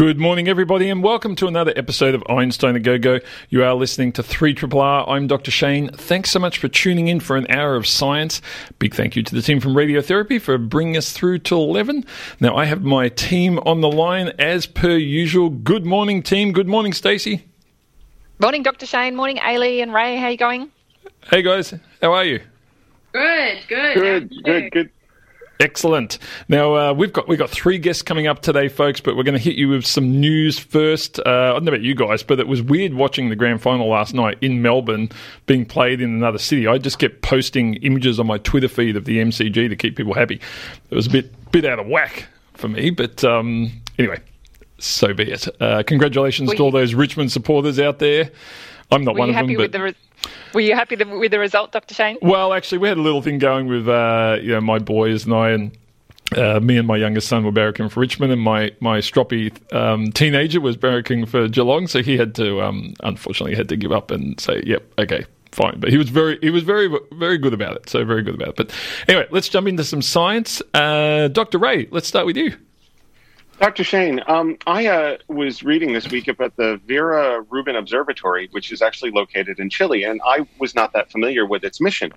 Good morning, everybody, and welcome to another episode of Einstein a Go Go. You are listening to 3 Triple R. I'm Dr. Shane. Thanks so much for tuning in for an hour of science. Big thank you to the team from Radiotherapy for bringing us through till 11. Now, I have my team on the line as per usual. Good morning, team. Good morning, Stacey. Morning, Dr. Shane. Morning, Ailey and Ray. How are you going? Hey, guys. How are you? Good, good. Good, good, good. Excellent. Now uh, we've got we've got three guests coming up today, folks. But we're going to hit you with some news first. Uh, I don't know about you guys, but it was weird watching the grand final last night in Melbourne being played in another city. I just kept posting images on my Twitter feed of the MCG to keep people happy. It was a bit bit out of whack for me, but um, anyway, so be it. Uh, congratulations Were to all those Richmond supporters out there. I'm not one of them, but the re- Were you happy with the result, Dr. Shane? well, actually, we had a little thing going with uh, you know my boys and I, and uh, me and my youngest son were barracking for Richmond, and my my stroppy um, teenager was barracking for Geelong, so he had to um, unfortunately had to give up and say, "Yep, okay." Fine, but he was very he was very very good about it. So very good about it. But anyway, let's jump into some science. Uh, Dr. Ray, let's start with you. Dr. Shane, um, I uh, was reading this week about the Vera Rubin Observatory, which is actually located in Chile, and I was not that familiar with its mission.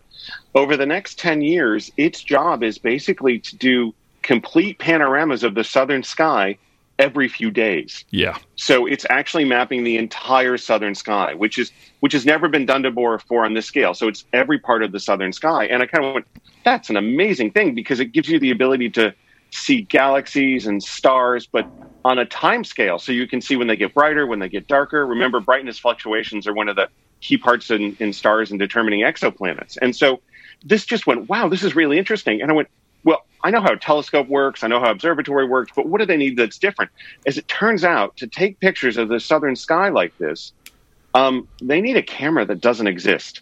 Over the next 10 years, its job is basically to do complete panoramas of the southern sky every few days. Yeah, So it's actually mapping the entire southern sky, which is which has never been done before on this scale. So it's every part of the southern sky, and I kind of went, "That's an amazing thing because it gives you the ability to see galaxies and stars, but on a time scale, so you can see when they get brighter, when they get darker. Remember, brightness fluctuations are one of the key parts in, in stars and determining exoplanets, and so this just went, "Wow, this is really interesting," and I went. Well, I know how a telescope works. I know how observatory works, but what do they need that's different? As it turns out, to take pictures of the southern sky like this, um, they need a camera that doesn't exist.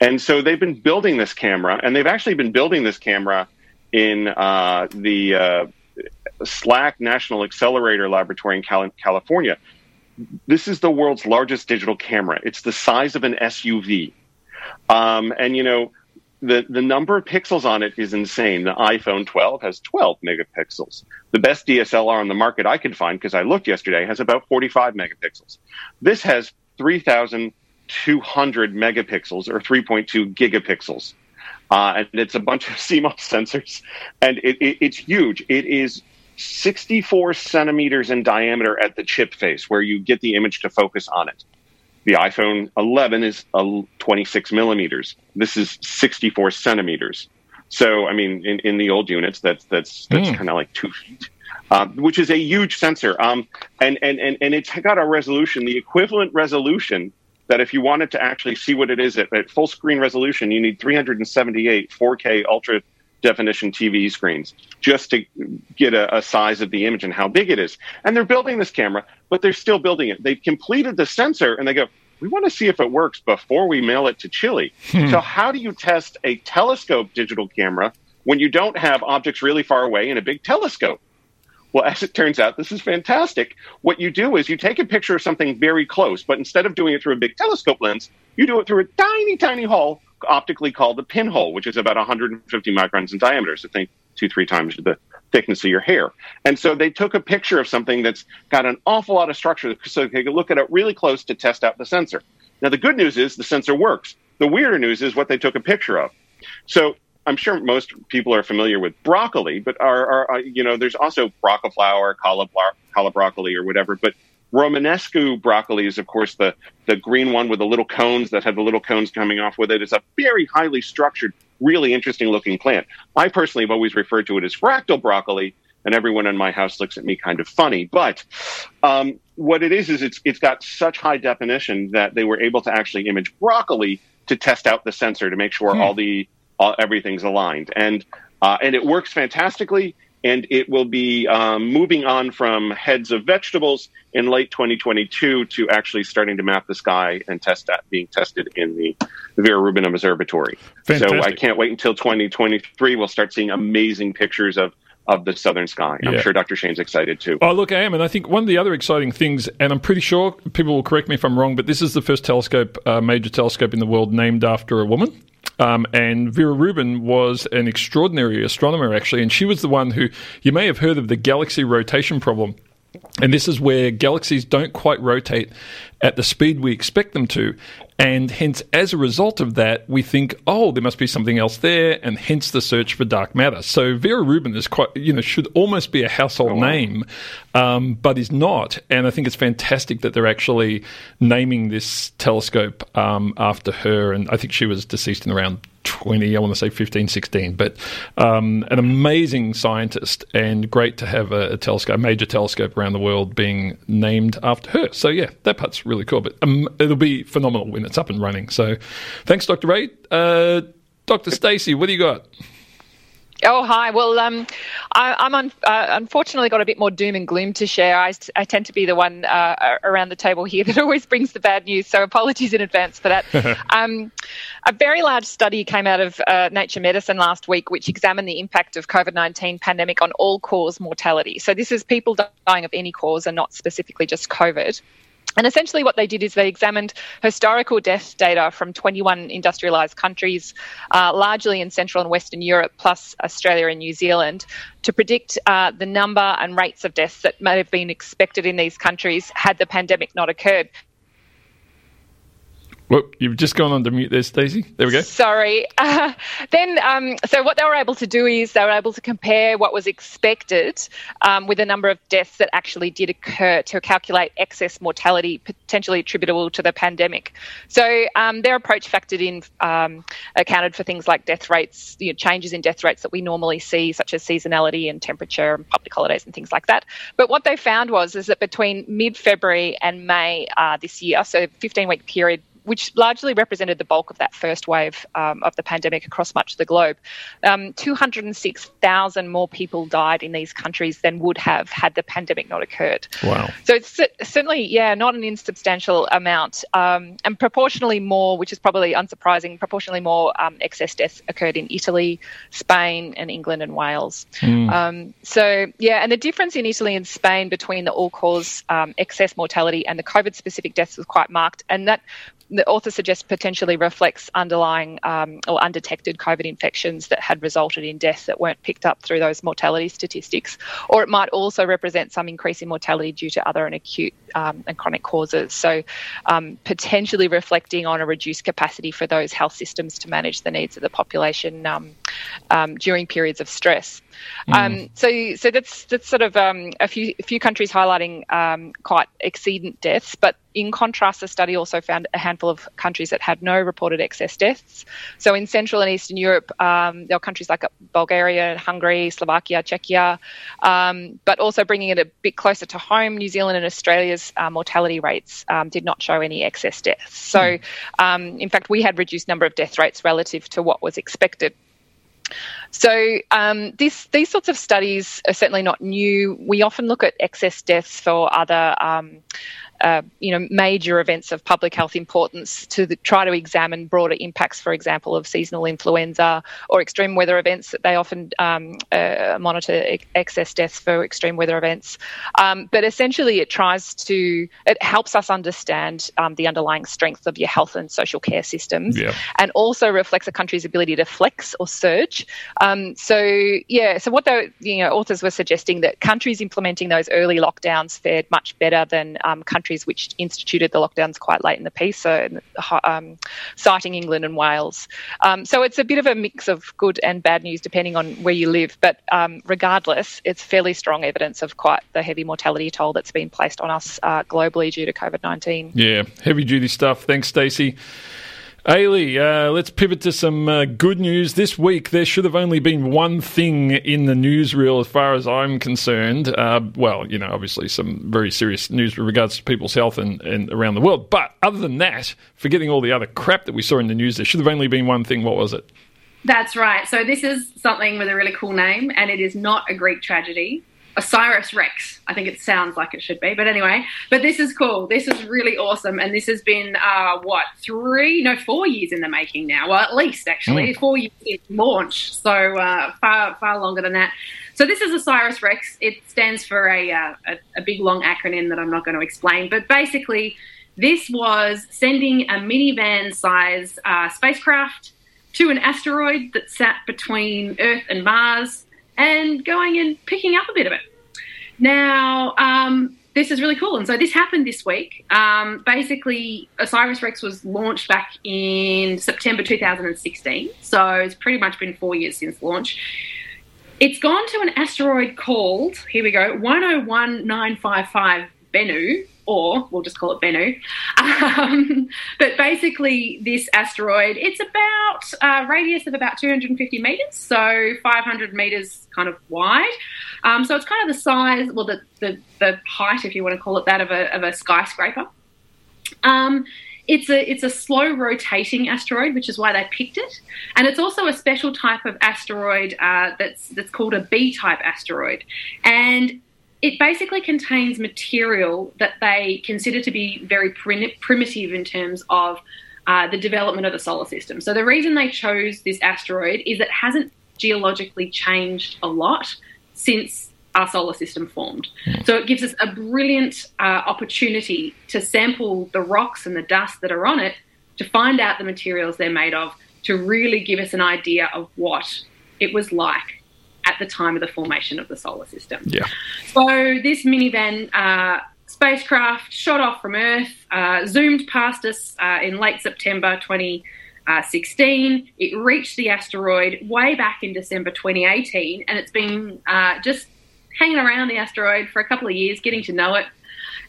And so they've been building this camera, and they've actually been building this camera in uh, the uh, SLAC National Accelerator Laboratory in Cal- California. This is the world's largest digital camera. It's the size of an SUV. Um, and, you know, the, the number of pixels on it is insane. The iPhone 12 has 12 megapixels. The best DSLR on the market I could find, because I looked yesterday, has about 45 megapixels. This has 3,200 megapixels or 3.2 gigapixels. Uh, and it's a bunch of CMOS sensors, and it, it, it's huge. It is 64 centimeters in diameter at the chip face, where you get the image to focus on it. The iPhone 11 is uh, 26 millimeters. This is 64 centimeters. So, I mean, in, in the old units, that's that's that's Mm. kind of like two feet, uh, which is a huge sensor. Um, and, and and and it's got a resolution, the equivalent resolution that if you wanted to actually see what it is at, at full screen resolution, you need 378 4K ultra definition TV screens just to get a, a size of the image and how big it is. And they're building this camera, but they're still building it. They've completed the sensor and they go, we want to see if it works before we mail it to Chile. Hmm. So, how do you test a telescope digital camera when you don't have objects really far away in a big telescope? Well, as it turns out, this is fantastic. What you do is you take a picture of something very close, but instead of doing it through a big telescope lens, you do it through a tiny, tiny hole optically called a pinhole, which is about 150 microns in diameter. So think two, three times the thickness of your hair. And so they took a picture of something that's got an awful lot of structure so they could look at it really close to test out the sensor. Now, the good news is the sensor works. The weirder news is what they took a picture of. So I'm sure most people are familiar with broccoli, but are, are, are you know, there's also broccoflower, cauliflower, caulibroccoli, or whatever. But Romanesco broccoli is, of course, the, the green one with the little cones that have the little cones coming off with it. It's a very highly structured, really interesting looking plant. I personally have always referred to it as fractal broccoli, and everyone in my house looks at me kind of funny. But um, what it is is it's it's got such high definition that they were able to actually image broccoli to test out the sensor to make sure all the all, everything's aligned and uh, and it works fantastically. and it will be um, moving on from heads of vegetables in late 2022 to actually starting to map the sky and test that being tested in the, the Vera Rubin Observatory. Fantastic. So I can't wait until 2023. We'll start seeing amazing pictures of of the southern sky. I'm sure Dr. Shane's excited too. Oh, look, I am. And I think one of the other exciting things, and I'm pretty sure people will correct me if I'm wrong, but this is the first telescope, uh, major telescope in the world named after a woman. Um, and Vera Rubin was an extraordinary astronomer, actually. And she was the one who, you may have heard of the galaxy rotation problem. And this is where galaxies don't quite rotate at the speed we expect them to. And hence, as a result of that, we think, oh, there must be something else there, and hence the search for dark matter. So Vera Rubin is quite, you know, should almost be a household name, um, but is not. And I think it's fantastic that they're actually naming this telescope um, after her. And I think she was deceased in around 20, I want to say 15, 16, but um, an amazing scientist and great to have a, a telescope, a major telescope around the world being named after her. So, yeah, that part's really cool, but um, it'll be phenomenal when it's up and running. So, thanks, Dr. Ray. Uh, Dr. Stacey, what do you got? Oh, hi. Well, um, I, I'm un- uh, unfortunately got a bit more doom and gloom to share. I, I tend to be the one uh, around the table here that always brings the bad news, so apologies in advance for that. um, a very large study came out of uh, Nature Medicine last week, which examined the impact of COVID-19 pandemic on all-cause mortality. So this is people dying of any cause and not specifically just COVID. And essentially, what they did is they examined historical death data from 21 industrialised countries, uh, largely in Central and Western Europe, plus Australia and New Zealand, to predict uh, the number and rates of deaths that may have been expected in these countries had the pandemic not occurred. Whoop, you've just gone on to mute there, Stacey. There we go. Sorry. Uh, then, um, so what they were able to do is they were able to compare what was expected um, with the number of deaths that actually did occur to calculate excess mortality potentially attributable to the pandemic. So um, their approach factored in, um, accounted for things like death rates, you know, changes in death rates that we normally see, such as seasonality and temperature and public holidays and things like that. But what they found was is that between mid-February and May uh, this year, so 15-week period which largely represented the bulk of that first wave um, of the pandemic across much of the globe. Um, 206,000 more people died in these countries than would have had the pandemic not occurred. Wow. So it's certainly, yeah, not an insubstantial amount, um, and proportionally more, which is probably unsurprising, proportionally more um, excess deaths occurred in Italy, Spain, and England and Wales. Mm. so, yeah, and the difference in Italy and Spain between the all-cause um, excess mortality and the COVID-specific deaths was quite marked, and that the author suggests potentially reflects underlying um, or undetected COVID infections that had resulted in death that weren't picked up through those mortality statistics, or it might also represent some increase in mortality due to other and acute um, and chronic causes. So, um, potentially reflecting on a reduced capacity for those health systems to manage the needs of the population during periods of stress. Mm. Um, so, so that's that's sort of um, a few a few countries highlighting um, quite exceedant deaths, but in contrast, the study also found a handful of countries that had no reported excess deaths. So, in Central and Eastern Europe, um, there are countries like Bulgaria, Hungary, Slovakia, Czechia, um, but also bringing it a bit closer to home, New Zealand and Australia's uh, mortality rates um, did not show any excess deaths. So, mm. in fact, we had reduced number of death rates relative to what was expected. So um, this, these sorts of studies are certainly not new. We often look at excess deaths for other um, uh, you know, major events of public health importance to the, try to examine broader impacts, for example, of seasonal influenza or extreme weather events. They often um, uh, monitor ex- excess deaths for extreme weather events. Um, but essentially, it tries to, it helps us understand um, the underlying strength of your health and social care systems Yeah. and also reflects a country's ability to flex or surge. Um, so, yeah, so what the you know, authors were suggesting that countries implementing those early lockdowns fared much better than um, countries which instituted the lockdowns quite late in the piece, so um, citing England and Wales. Um, so it's a bit of a mix of good and bad news depending on where you live, but um, regardless, it's fairly strong evidence of quite the heavy mortality toll that's been placed on us uh, globally due to COVID 19. Yeah, heavy duty stuff. Thanks, Stacey. Ailey, uh, let's pivot to some uh, good news. This week, there should have only been one thing in the newsreel as far as I'm concerned. Uh, well, you know, obviously some very serious news with regards to people's health and, and around the world. But other than that, forgetting all the other crap that we saw in the news, there should have only been one thing. What was it? That's right. So this is something with a really cool name, and it is not a Greek tragedy. OSIRIS-REx. I think it sounds like it should be, but anyway. But this is cool. This is really awesome, and this has been uh, what three, no, four years in the making now. Well, at least actually mm. four years in launch. So uh, far, far longer than that. So this is OSIRIS-REx. It stands for a, uh, a, a big long acronym that I'm not going to explain, but basically, this was sending a minivan size uh, spacecraft to an asteroid that sat between Earth and Mars and going and picking up a bit of it. Now, um, this is really cool. And so this happened this week. Um, basically, OSIRIS-REx was launched back in September 2016. So it's pretty much been four years since launch. It's gone to an asteroid called, here we go, 101955 Bennu, or we'll just call it Bennu. Um, but basically, this asteroid, it's about a radius of about 250 meters, so 500 meters kind of wide. Um, so it's kind of the size, well, the, the, the, height, if you want to call it that, of a, of a skyscraper. Um, it's a it's a slow rotating asteroid, which is why they picked it, and it's also a special type of asteroid uh, that's that's called a B type asteroid, and it basically contains material that they consider to be very prim- primitive in terms of uh, the development of the solar system. So the reason they chose this asteroid is it hasn't geologically changed a lot since our solar system formed. Mm. So it gives us a brilliant uh, opportunity to sample the rocks and the dust that are on it to find out the materials they're made of, to really give us an idea of what it was like at the time of the formation of the solar system. Yeah. So this minivan uh, spacecraft shot off from Earth, uh, zoomed past us uh, in late September 2016. It reached the asteroid way back in December 2018, and it's been uh, just hanging around the asteroid for a couple of years, getting to know it.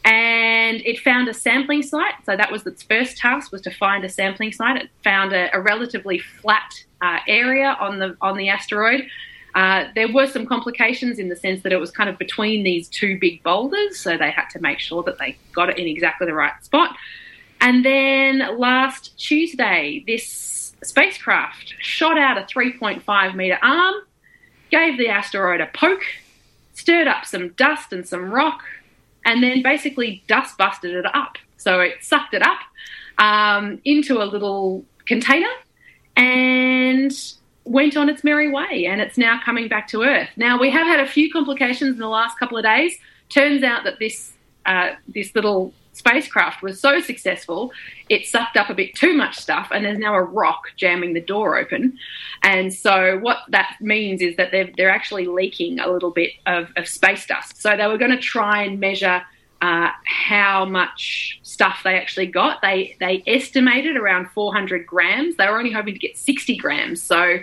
And it found a sampling site. So that was its first task was to find a sampling site. It found a, a relatively flat uh, area on the on the asteroid uh, there were some complications in the sense that it was kind of between these two big boulders, so they had to make sure that they got it in exactly the right spot. And then last Tuesday, this spacecraft shot out a 3.5 metre arm, gave the asteroid a poke, stirred up some dust and some rock, and then basically dust busted it up. So it sucked it up um, into a little container and went on its merry way and it's now coming back to Earth. Now, we have had a few complications in the last couple of days. Turns out that this, uh, this little spacecraft was so successful, it sucked up a bit too much stuff, and there's now a rock jamming the door open. And so, what that means is that they're, they're actually leaking a little bit of, of space dust. So, they were going to try and measure uh, how much stuff they actually got. They they estimated around 400 grams. They were only hoping to get 60 grams. So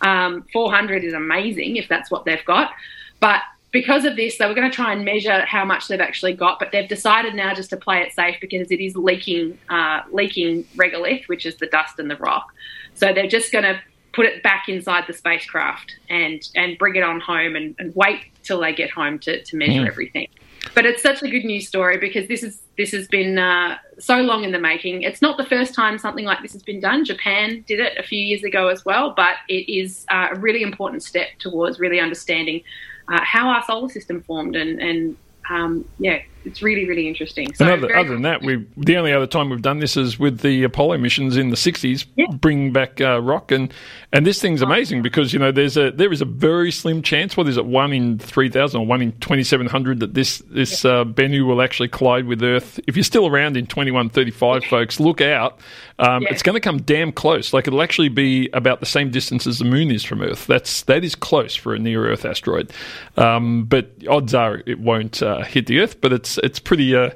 um, 400 is amazing if that's what they've got. But because of this, they were going to try and measure how much they've actually got, but they've decided now just to play it safe because it is leaking uh, leaking regolith, which is the dust and the rock. So they're just going to put it back inside the spacecraft and and bring it on home and, and wait till they get home to, to measure mm. everything but it's such a good news story because this is this has been uh, so long in the making. It's not the first time something like this has been done. Japan did it a few years ago as well, but it is uh, a really important step towards really understanding uh, how our solar system formed and and um, yeah, it's really really interesting. So other, other, than that, we the only other time we've done this is with the Apollo missions in the '60s, yeah. bringing back uh, rock, and and this thing's amazing because you know there's a there is a very slim chance. What is it? One in three thousand or one in twenty seven hundred that this this yeah. uh, Bennu will actually collide with Earth. If you're still around in twenty one thirty five, folks, look out. Um, yeah. It's going to come damn close. Like it'll actually be about the same distance as the Moon is from Earth. That's that is close for a near Earth asteroid. Um, but odds are it won't uh, hit the Earth. But it's it's pretty. Uh,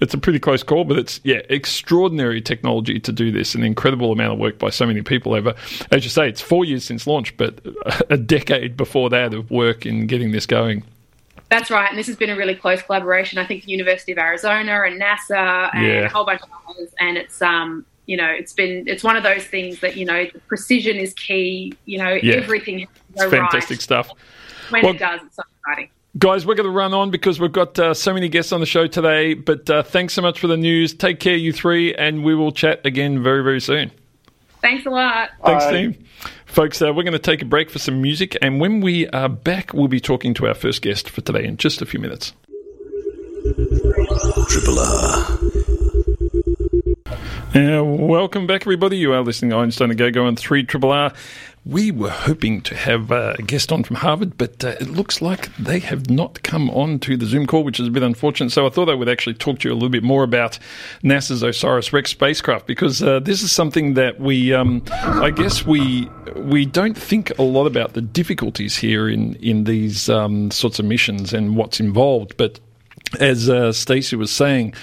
it's a pretty close call, but it's yeah, extraordinary technology to do this. An incredible amount of work by so many people over, as you say, it's four years since launch, but a decade before that of work in getting this going. That's right, and this has been a really close collaboration. I think the University of Arizona and NASA and yeah. a whole bunch of others, and it's um you know, it's been it's one of those things that you know the precision is key. You know, yeah. everything has to go fantastic right. stuff. When well, it does, it's so exciting. Guys, we're going to run on because we've got uh, so many guests on the show today. But uh, thanks so much for the news. Take care, you three, and we will chat again very, very soon. Thanks a lot. Thanks, Bye. team. Folks, uh, we're going to take a break for some music, and when we are back, we'll be talking to our first guest for today in just a few minutes. Triple R. Uh, welcome back, everybody. You are listening to Einstein and Go on 3 Triple R. We were hoping to have a guest on from Harvard, but uh, it looks like they have not come on to the Zoom call, which is a bit unfortunate. So I thought I would actually talk to you a little bit more about NASA's OSIRIS-REx spacecraft because uh, this is something that we, um, I guess, we we don't think a lot about the difficulties here in in these um, sorts of missions and what's involved, but as uh, Stacey was saying,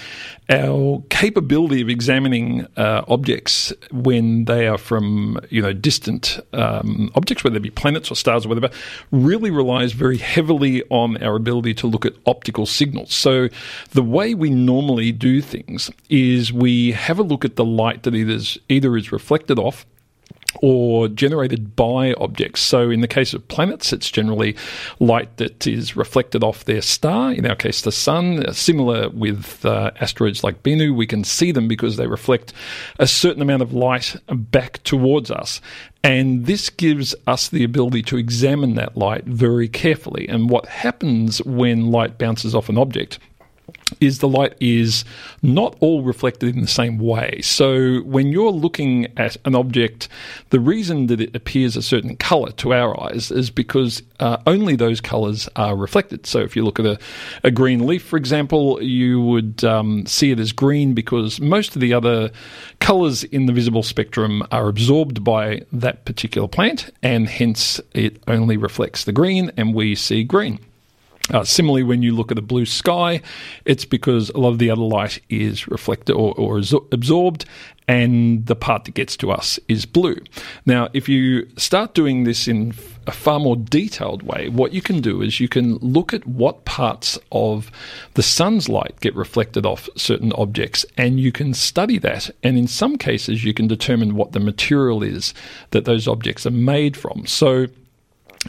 our capability of examining uh, objects when they are from you know distant um, objects, whether they be planets or stars or whatever, really relies very heavily on our ability to look at optical signals. So the way we normally do things is we have a look at the light that either is, either is reflected off or generated by objects. So, in the case of planets, it's generally light that is reflected off their star, in our case, the sun. Similar with uh, asteroids like Bennu, we can see them because they reflect a certain amount of light back towards us. And this gives us the ability to examine that light very carefully. And what happens when light bounces off an object is the light is not all reflected in the same way. So when you're looking at an object, the reason that it appears a certain color to our eyes is because uh, only those colors are reflected. So if you look at a, a green leaf, for example, you would um, see it as green because most of the other colors in the visible spectrum are absorbed by that particular plant, and hence it only reflects the green, and we see green. Uh, similarly, when you look at the blue sky, it's because a lot of the other light is reflected or, or absorbed, and the part that gets to us is blue. Now, if you start doing this in a far more detailed way, what you can do is you can look at what parts of the sun's light get reflected off certain objects, and you can study that. And in some cases, you can determine what the material is that those objects are made from. So,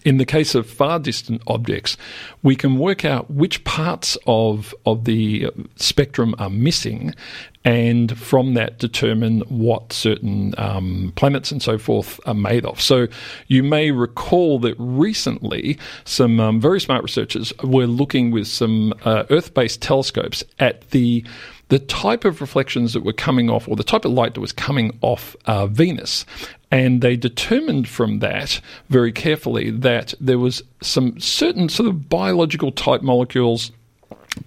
in the case of far distant objects, we can work out which parts of, of the spectrum are missing and from that determine what certain um, planets and so forth are made of. So you may recall that recently some um, very smart researchers were looking with some uh, Earth based telescopes at the the type of reflections that were coming off, or the type of light that was coming off uh, Venus. And they determined from that very carefully that there was some certain sort of biological type molecules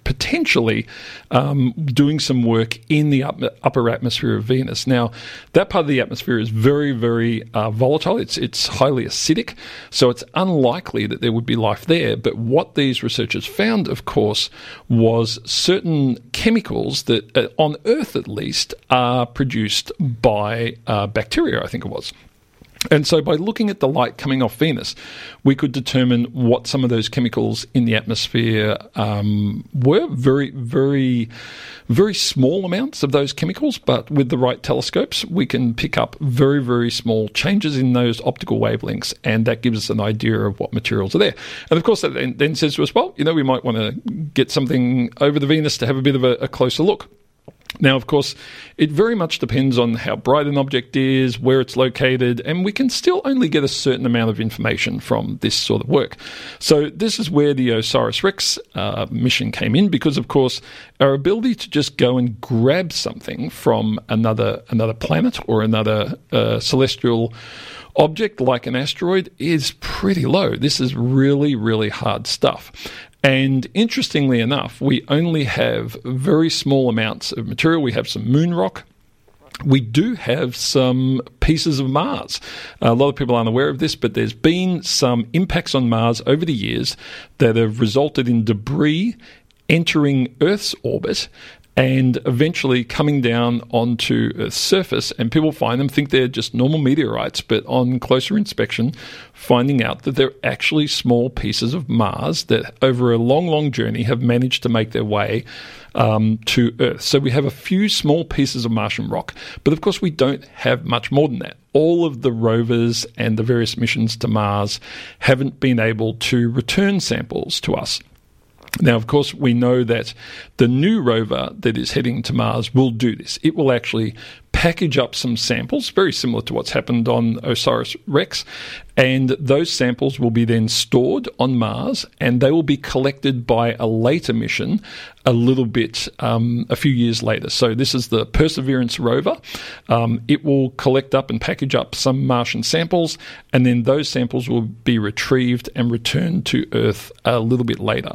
potentially um, doing some work in the upper atmosphere of Venus. Now, that part of the atmosphere is very, very uh, volatile. It's it's highly acidic, so it's unlikely that there would be life there. But what these researchers found, of course, was certain chemicals that, uh, on Earth at least, are produced by uh, bacteria. I think it was. And so, by looking at the light coming off Venus, we could determine what some of those chemicals in the atmosphere um, were. Very, very, very small amounts of those chemicals, but with the right telescopes, we can pick up very, very small changes in those optical wavelengths, and that gives us an idea of what materials are there. And of course, that then, then says to us, well, you know, we might want to get something over the Venus to have a bit of a, a closer look. Now, of course, it very much depends on how bright an object is, where it's located, and we can still only get a certain amount of information from this sort of work. So, this is where the OSIRIS REx uh, mission came in because, of course, our ability to just go and grab something from another, another planet or another uh, celestial object like an asteroid is pretty low. This is really, really hard stuff. And interestingly enough, we only have very small amounts of material. We have some moon rock. We do have some pieces of Mars. A lot of people aren't aware of this, but there's been some impacts on Mars over the years that have resulted in debris entering Earth's orbit and eventually coming down onto a surface. And people find them, think they're just normal meteorites, but on closer inspection, finding out that they're actually small pieces of Mars that, over a long, long journey, have managed to make their way um, to Earth. So we have a few small pieces of Martian rock, but of course, we don't have much more than that. All of the rovers and the various missions to Mars haven't been able to return samples to us. Now, of course, we know that the new rover that is heading to Mars will do this. It will actually package up some samples, very similar to what's happened on OSIRIS REx, and those samples will be then stored on Mars and they will be collected by a later mission a little bit um, a few years later. So, this is the Perseverance rover. Um, it will collect up and package up some Martian samples, and then those samples will be retrieved and returned to Earth a little bit later.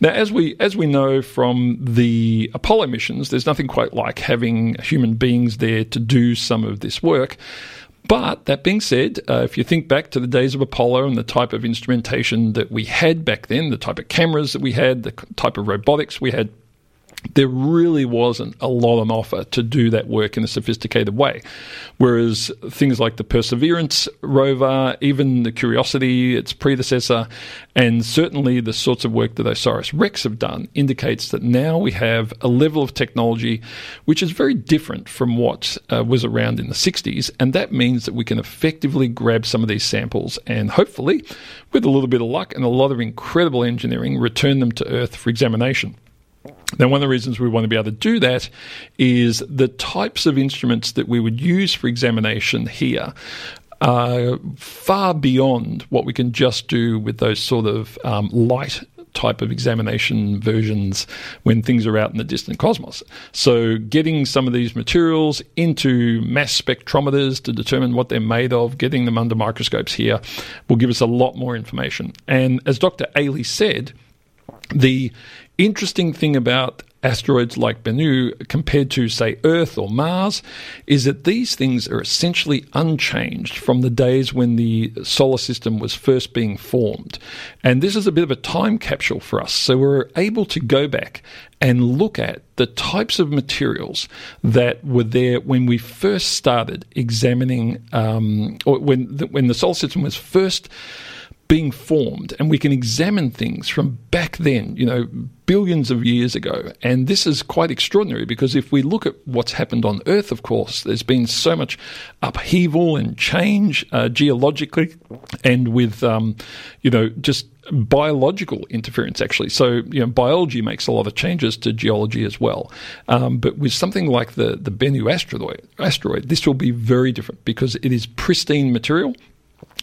Now, as we as we know from the Apollo missions, there's nothing quite like having human beings there to do some of this work. But that being said, uh, if you think back to the days of Apollo and the type of instrumentation that we had back then, the type of cameras that we had, the type of robotics we had, there really wasn't a lot on offer to do that work in a sophisticated way. Whereas things like the Perseverance rover, even the Curiosity, its predecessor, and certainly the sorts of work that OSIRIS REx have done indicates that now we have a level of technology which is very different from what uh, was around in the 60s. And that means that we can effectively grab some of these samples and hopefully, with a little bit of luck and a lot of incredible engineering, return them to Earth for examination. Now, one of the reasons we want to be able to do that is the types of instruments that we would use for examination here are far beyond what we can just do with those sort of um, light type of examination versions when things are out in the distant cosmos. So, getting some of these materials into mass spectrometers to determine what they're made of, getting them under microscopes here, will give us a lot more information. And as Dr. Ailey said, the interesting thing about asteroids like Bennu compared to, say, Earth or Mars is that these things are essentially unchanged from the days when the solar system was first being formed. And this is a bit of a time capsule for us. So we're able to go back and look at the types of materials that were there when we first started examining, um, or when the, when the solar system was first being formed, and we can examine things from back then, you know, billions of years ago. And this is quite extraordinary because if we look at what's happened on Earth, of course, there's been so much upheaval and change uh, geologically and with, um, you know, just biological interference actually. So you know biology makes a lot of changes to geology as well. Um, but with something like the the bennu asteroid asteroid this will be very different because it is pristine material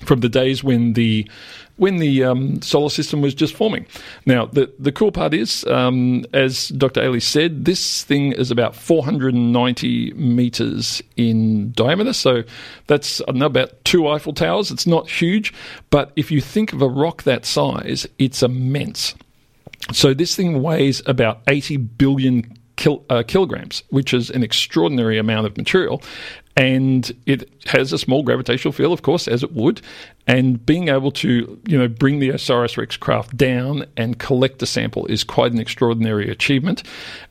from the days when the when the um, solar system was just forming. Now, the the cool part is, um, as Dr. Ailey said, this thing is about 490 meters in diameter. So that's know about two Eiffel Towers. It's not huge, but if you think of a rock that size, it's immense. So this thing weighs about 80 billion Kil, uh, kilograms, which is an extraordinary amount of material and it has a small gravitational field, of course, as it would. And being able to, you know, bring the OSIRIS REx craft down and collect a sample is quite an extraordinary achievement.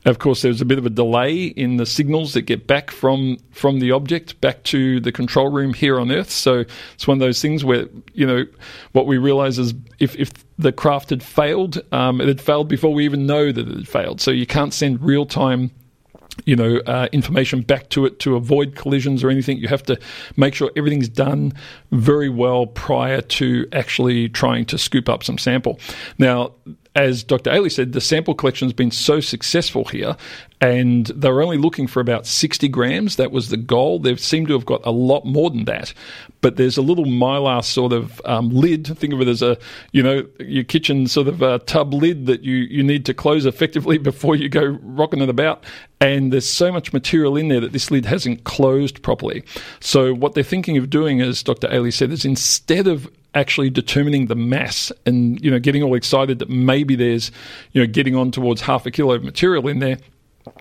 Of course, there's a bit of a delay in the signals that get back from from the object back to the control room here on Earth. So it's one of those things where, you know, what we realize is if if the craft had failed, um, it had failed before we even know that it had failed. So you can't send real time you know, uh, information back to it to avoid collisions or anything. You have to make sure everything's done very well prior to actually trying to scoop up some sample. Now, as Dr. Ailey said, the sample collection has been so successful here, and they were only looking for about 60 grams. That was the goal. They seem to have got a lot more than that. But there's a little mylar sort of um, lid. Think of it as a, you know, your kitchen sort of uh, tub lid that you, you need to close effectively before you go rocking it about. And there's so much material in there that this lid hasn't closed properly. So what they're thinking of doing, as Dr. Ailey said, is instead of actually determining the mass and you know getting all excited that maybe there's you know getting on towards half a kilo of material in there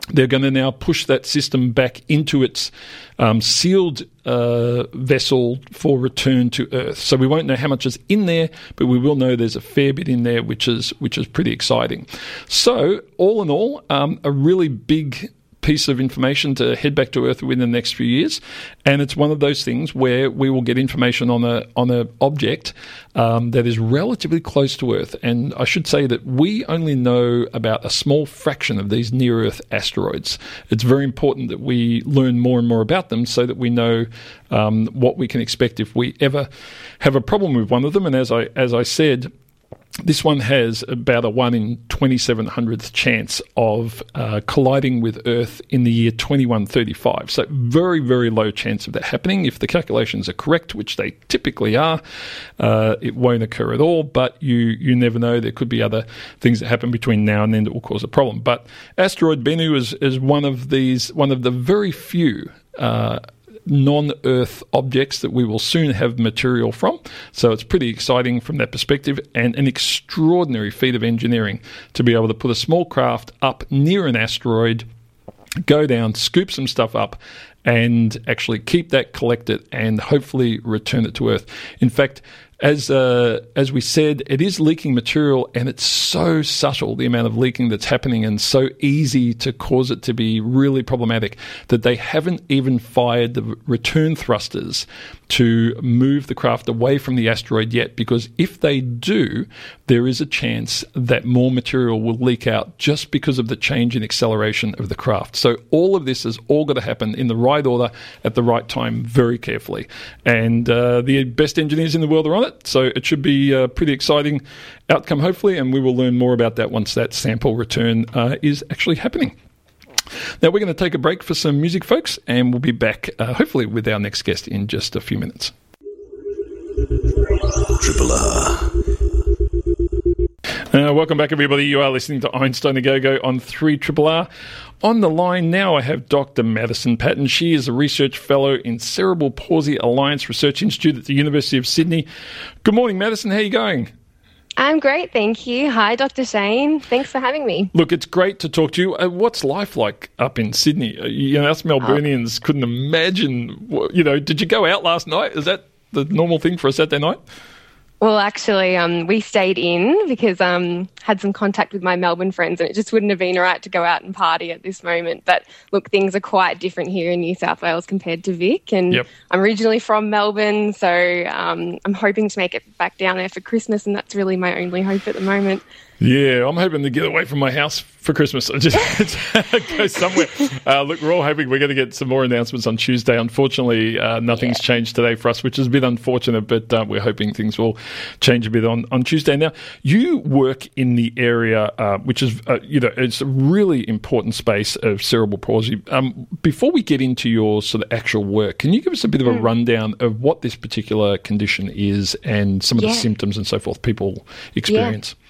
they're going to now push that system back into its um, sealed uh, vessel for return to Earth. So we won't know how much is in there, but we will know there's a fair bit in there, which is which is pretty exciting. So all in all, um, a really big piece of information to head back to Earth within the next few years, and it's one of those things where we will get information on a on an object um, that is relatively close to Earth. And I should say that we only know about a small fraction of these near Earth asteroids. It's very important that we learn more and more about them so that we know um, what we can expect if we ever have a problem with one of them. And as I as I said this one has about a 1 in 2700th chance of uh, colliding with Earth in the year 2135. So, very, very low chance of that happening. If the calculations are correct, which they typically are, uh, it won't occur at all. But you, you never know. There could be other things that happen between now and then that will cause a problem. But asteroid Bennu is, is one of these, one of the very few. Uh, non Earth objects that we will soon have material from. So it's pretty exciting from that perspective and an extraordinary feat of engineering to be able to put a small craft up near an asteroid, go down, scoop some stuff up, and actually keep that, collect it, and hopefully return it to Earth. In fact, as uh, as we said, it is leaking material, and it's so subtle the amount of leaking that's happening, and so easy to cause it to be really problematic that they haven't even fired the return thrusters to move the craft away from the asteroid yet. Because if they do, there is a chance that more material will leak out just because of the change in acceleration of the craft. So all of this has all got to happen in the right order at the right time, very carefully, and uh, the best engineers in the world are on it. So it should be a pretty exciting outcome, hopefully, and we will learn more about that once that sample return uh, is actually happening. Now, we're going to take a break for some music, folks, and we'll be back uh, hopefully with our next guest in just a few minutes. Triple R. Uh, welcome back, everybody. You are listening to Einstein a Go Go on 3 Triple R. On the line now, I have Dr. Madison Paton. She is a research fellow in Cerebral Palsy Alliance Research Institute at the University of Sydney. Good morning, Madison. How are you going? I'm great, thank you. Hi, Dr. Shane. Thanks for having me. Look, it's great to talk to you. Uh, what's life like up in Sydney? Uh, you know, us Melburnians oh. couldn't imagine. You know, did you go out last night? Is that the normal thing for a Saturday night? Well, actually, um, we stayed in because um, had some contact with my Melbourne friends, and it just wouldn't have been right to go out and party at this moment. But look, things are quite different here in New South Wales compared to Vic, and yep. I'm originally from Melbourne, so um, I'm hoping to make it back down there for Christmas, and that's really my only hope at the moment. Yeah, I'm hoping to get away from my house for Christmas and just go somewhere. Uh, look, we're all hoping we're going to get some more announcements on Tuesday. Unfortunately, uh, nothing's yeah. changed today for us, which is a bit unfortunate, but uh, we're hoping things will change a bit on, on Tuesday. Now, you work in the area, uh, which is, uh, you know, it's a really important space of cerebral palsy. Um, before we get into your sort of actual work, can you give us a bit of a mm. rundown of what this particular condition is and some of yeah. the symptoms and so forth people experience? Yeah.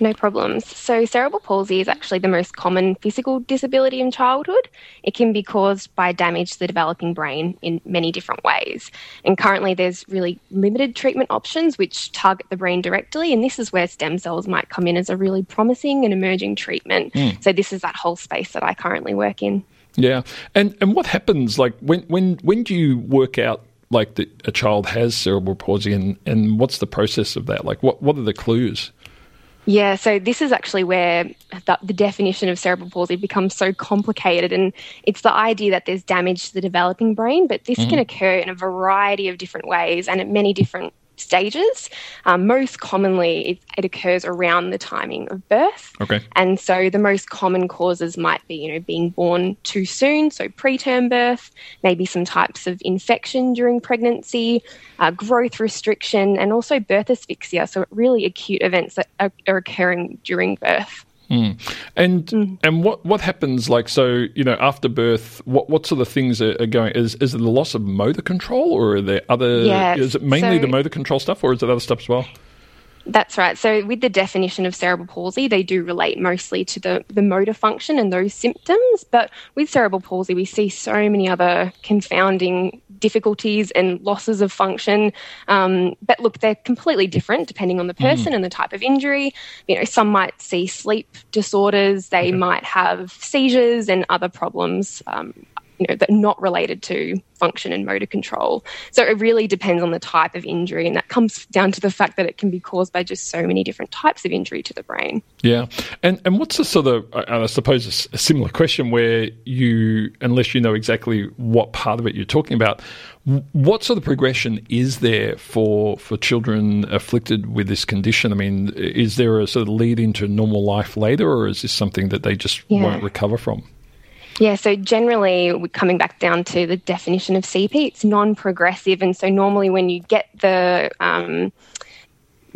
No problems. So, cerebral palsy is actually the most common physical disability in childhood. It can be caused by damage to the developing brain in many different ways. And currently, there's really limited treatment options which target the brain directly. And this is where stem cells might come in as a really promising and emerging treatment. Mm. So, this is that whole space that I currently work in. Yeah. And, and what happens, like, when, when, when do you work out like that a child has cerebral palsy and, and what's the process of that? Like, what, what are the clues? Yeah, so this is actually where the, the, definition of cerebral palsy becomes so complicated. And it's the idea that there's damage to the developing brain, but this mm-hmm. can occur in a variety of different ways and at many different stages. Um, most commonly, it, it, occurs around the timing of birth. Okay. And so the most common causes might be, you know, being born too soon, so preterm birth, maybe some types of infection during pregnancy, uh, growth restriction, and also birth asphyxia, so really acute events that are, are occurring during birth. Mm. And mm. and what what happens like so you know after birth what what sort of things are, are, going is is it the loss of motor control or are there other yeah, is it mainly so, the motor control stuff or is it other stuff as well? That's right. So, with the definition of cerebral palsy, they do relate mostly to the, the motor function and those symptoms. But with cerebral palsy, we see so many other confounding difficulties and losses of function. Um, but look, they're completely different depending on the mm. person mm. and the type of injury. You know, some might see sleep disorders, they okay. might have seizures and other problems. Um, you know, that not related to function and motor control. So it really depends on the type of injury, and that comes down to the fact that it can be caused by just so many different types of injury to the brain. Yeah, and and what's the sort of uh, I suppose a similar question where you, unless you know exactly what part of it you're talking about, what sort of progression is there for for children afflicted with this condition? I mean, is there a sort of lead into normal life later, or is this something that they just yeah. won't recover from? Yeah, so generally, coming back down to the definition of CP, it's non progressive. And so, normally, when you get the um,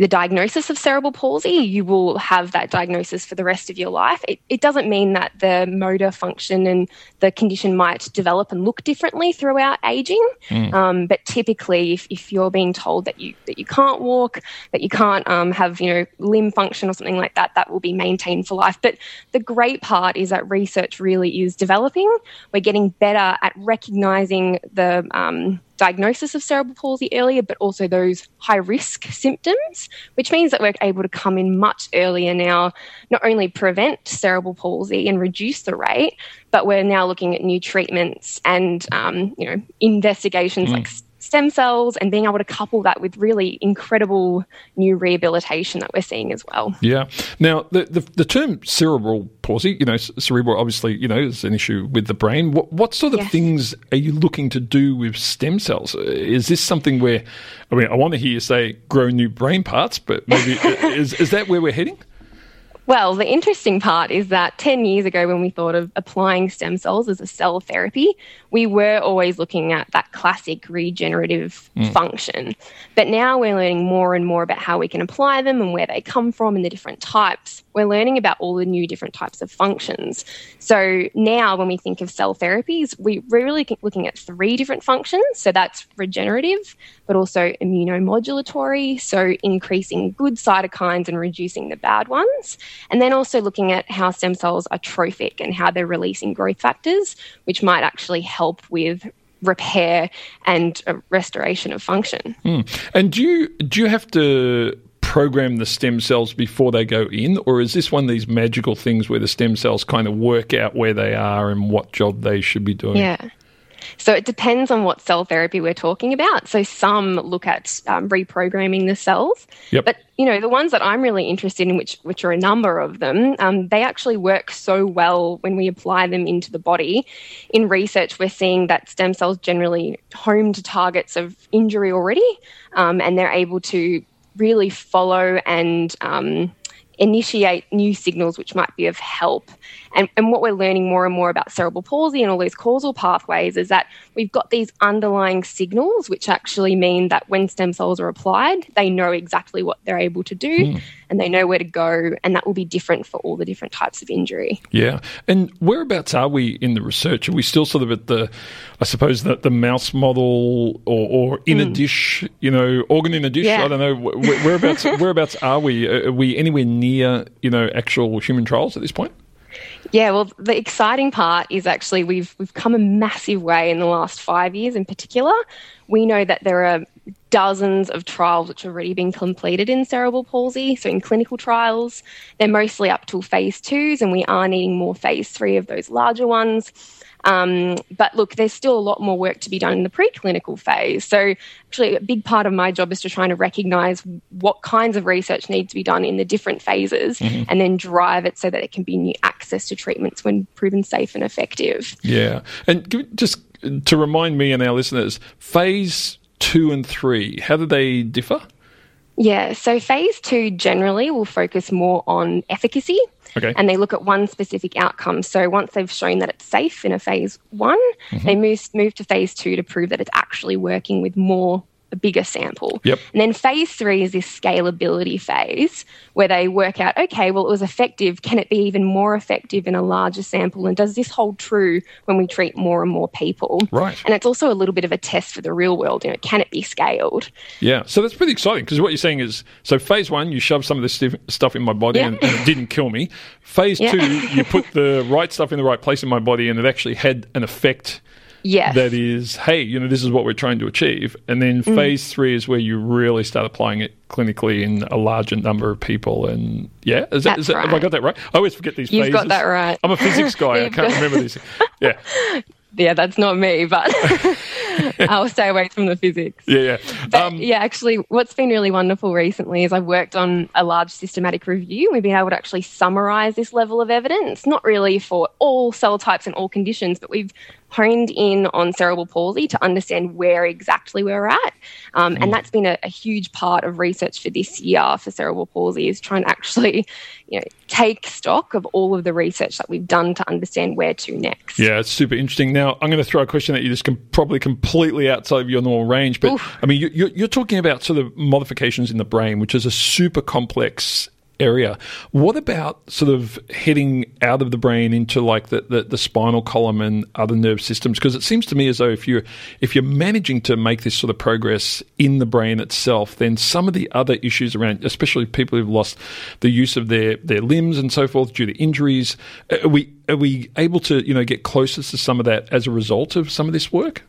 the diagnosis of cerebral palsy, you will have that diagnosis for the rest of your life. It, it, doesn't mean that the motor function and the condition might develop and look differently throughout aging. Mm. Um, but typically, if, if, you're being told that you that you can't walk, that you can't um, have you know limb function or something like that, that will be maintained for life. But the great part is that research really is developing. We're getting better at recognizing the um, diagnosis of cerebral palsy earlier, but also those high risk symptoms, which means that we're able to come in much earlier now, not only prevent cerebral palsy and reduce the rate, but we're now looking at new treatments and um, you know investigations mm. like stem cells and being able to couple that with really incredible new rehabilitation that we're seeing as well. Yeah. Now, the, the, the term cerebral palsy, you know, cerebral obviously, you know, is an issue with the brain. What, what sort of yes. things are you looking to do with stem cells? Uh, is this something where, I mean, I want to hear you say grow new brain parts, but maybe uh, is, is that where we're heading? Well, the interesting part is that 10 years ago, when we thought of applying stem cells as a cell therapy, we were always looking at that classic regenerative mm. function. But now we're learning more and more about how we can apply them and where they come from and the different types. We're learning about all the new different types of functions. So now, when we think of cell therapies, we're really looking at three different functions. So that's regenerative, but also immunomodulatory, so increasing good cytokines and reducing the bad ones. And then also looking at how stem cells are trophic and how they're releasing growth factors, which might actually help with repair and restoration of function. Mm. And do you do you have to program the stem cells before they go in, or is this one of these magical things where the stem cells kind of work out where they are and what job they should be doing? Yeah. So it depends on what cell therapy we're talking about. So some look at um, reprogramming the cells, yep. but you know the ones that I'm really interested in, which which are a number of them, um, they actually work so well when we apply them into the body. In research, we're seeing that stem cells generally home to targets of injury already, um, and they're able to really follow and um, initiate new signals which might be of help. And, and what we're learning more and more about cerebral palsy and all these causal pathways is that we've got these underlying signals which actually mean that when stem cells are applied, they know exactly what they're able to do mm. and they know where to go. And that will be different for all the different types of injury. Yeah. And whereabouts are we in the research? Are we still sort of at the, I suppose, the, the mouse model or, or in mm. a hmm. dish, you know, organ in a dish? Yeah. I don't know. Whereabouts, whereabouts are we? Are we anywhere near, Uh, you know, actual human trials at this point? Yeah, well, the exciting part is actually we've we've come a massive way in the last five years. In particular, we know that there are dozens of trials which have already been completed in cerebral palsy. So in clinical trials, they're mostly up to phase twos, and we are needing more phase three of those larger ones. Um, but look, there's still a lot more work to be done in the preclinical phase. So, actually, a big part of my job is to try to recognize what kinds of research need to be done in the different phases mm-hmm. and then drive it so that it can be new access to treatments when proven safe and effective. Yeah. And just to remind me and our listeners, phase two and three, how do they differ? Yeah, so phase two generally will focus more on efficacy. Okay. And they look at one specific outcome. So once they've shown that it's safe in a phase one, mm-hmm. they move, move to phase two to prove that it's actually working with more a bigger sample. Yep. And then phase three is this scalability phase where they work out, okay, well, it was effective. Can it be even more effective in a larger sample? And does this hold true when we treat more and more people? Right. And it's also a little bit of a test for the real world. You know, can it be scaled? Yeah. So that's pretty exciting because what you're saying is, so phase one, you shove some of this stuff in my body yeah. and, and, it didn't kill me. Phase yeah. two, you put the right stuff in the right place in my body and it actually had an effect Yes. That is, hey, you know, this is what we're trying to achieve. And then mm. phase three is where you really start applying it clinically in a larger number of people. And yeah, is that, is that right. have I got that right? I always forget these You've phases. got that right. I'm a physics guy. I can't remember these. Yeah. yeah, that's not me, but I'll stay away from the physics. Yeah, yeah. Um, yeah, actually, what's been really wonderful recently is I've worked on a large systematic review. We've been able to actually summarize this level of evidence, not really for all cell types and all conditions, but we've honed in on cerebral palsy to understand where exactly we're at. Um, mm. And that's been a, a, huge part of research for this year for cerebral palsy is trying to actually, you know, take stock of all of the research that we've done to understand where to next. Yeah, it's super interesting. Now, I'm going to throw a question at you that's com- probably completely outside of your normal range, but Oof. I mean, you, you're talking about sort of modifications in the brain, which is a super complex area. What about sort of heading out of the brain into like the, the, the spinal column and other nerve systems? Because it seems to me as though if you're if you're managing to make this sort of progress in the brain itself, then some of the other issues around, especially people who've lost the use of their, their limbs and so forth due to injuries, are we are we able to you know get closer to some of that as a result of some of this work?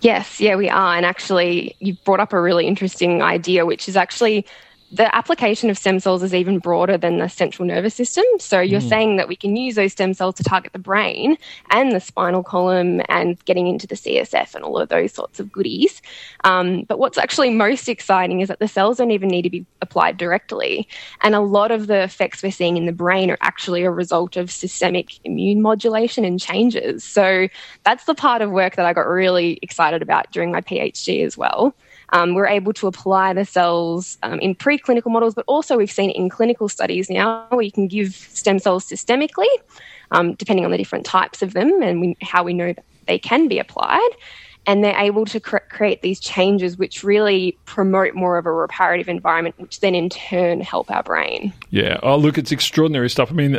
Yes, yeah, we are. And actually, you've brought up a really interesting idea, which is actually the application of stem cells is even broader than the central nervous system. So you're mm. saying that we can use those stem cells to target the brain and the spinal column and getting into the CSF and all of those sorts of goodies. Um, but what's actually most exciting is that the cells don't even need to be applied directly. And a lot of the effects we're seeing in the brain are actually a result of systemic immune modulation and changes. So that's the part of work that I got really excited about during my PhD as well. Um, we're able to apply the cells um, in preclinical models, but also we've seen in clinical studies now where you can give stem cells systemically, um, depending on the different types of them and we, how we know they can be applied and they're able to cre- create these changes which really promote more of a reparative environment, which then in turn help our brain. Yeah. Oh, look, it's extraordinary stuff. I mean,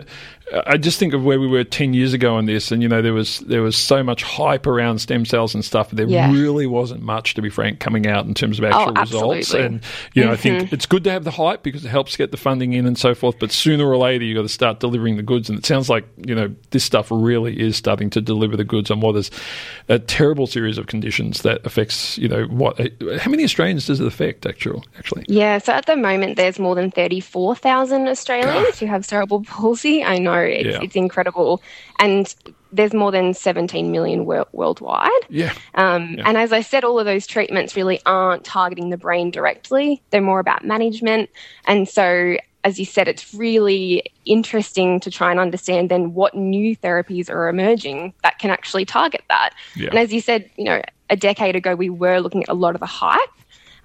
I just think of where we were ten years ago on this, and you know there was there was so much hype around stem cells and stuff. But there yeah. really wasn't much, to be frank, coming out in terms of actual oh, results. And you know, mm-hmm. I think mm-hmm. it's good to have the hype because it helps get the funding in and so forth. But sooner or later, you have got to start delivering the goods. And it sounds like you know this stuff really is starting to deliver the goods on what is a terrible series of conditions that affects you know what how many Australians does it affect actually? Actually, yeah. So at the moment, there's more than thirty four thousand Australians God. who have cerebral palsy. I know it's, yeah. it's incredible. And there's more than 17 million wor- worldwide. Yeah. Um, yeah. And as I said, all of those treatments really aren't targeting the brain directly, they're more about management. And so, as you said, it's really interesting to try and understand then what new therapies are emerging that can actually target that. Yeah. And as you said, you know, a decade ago, we were looking at a lot of the hype.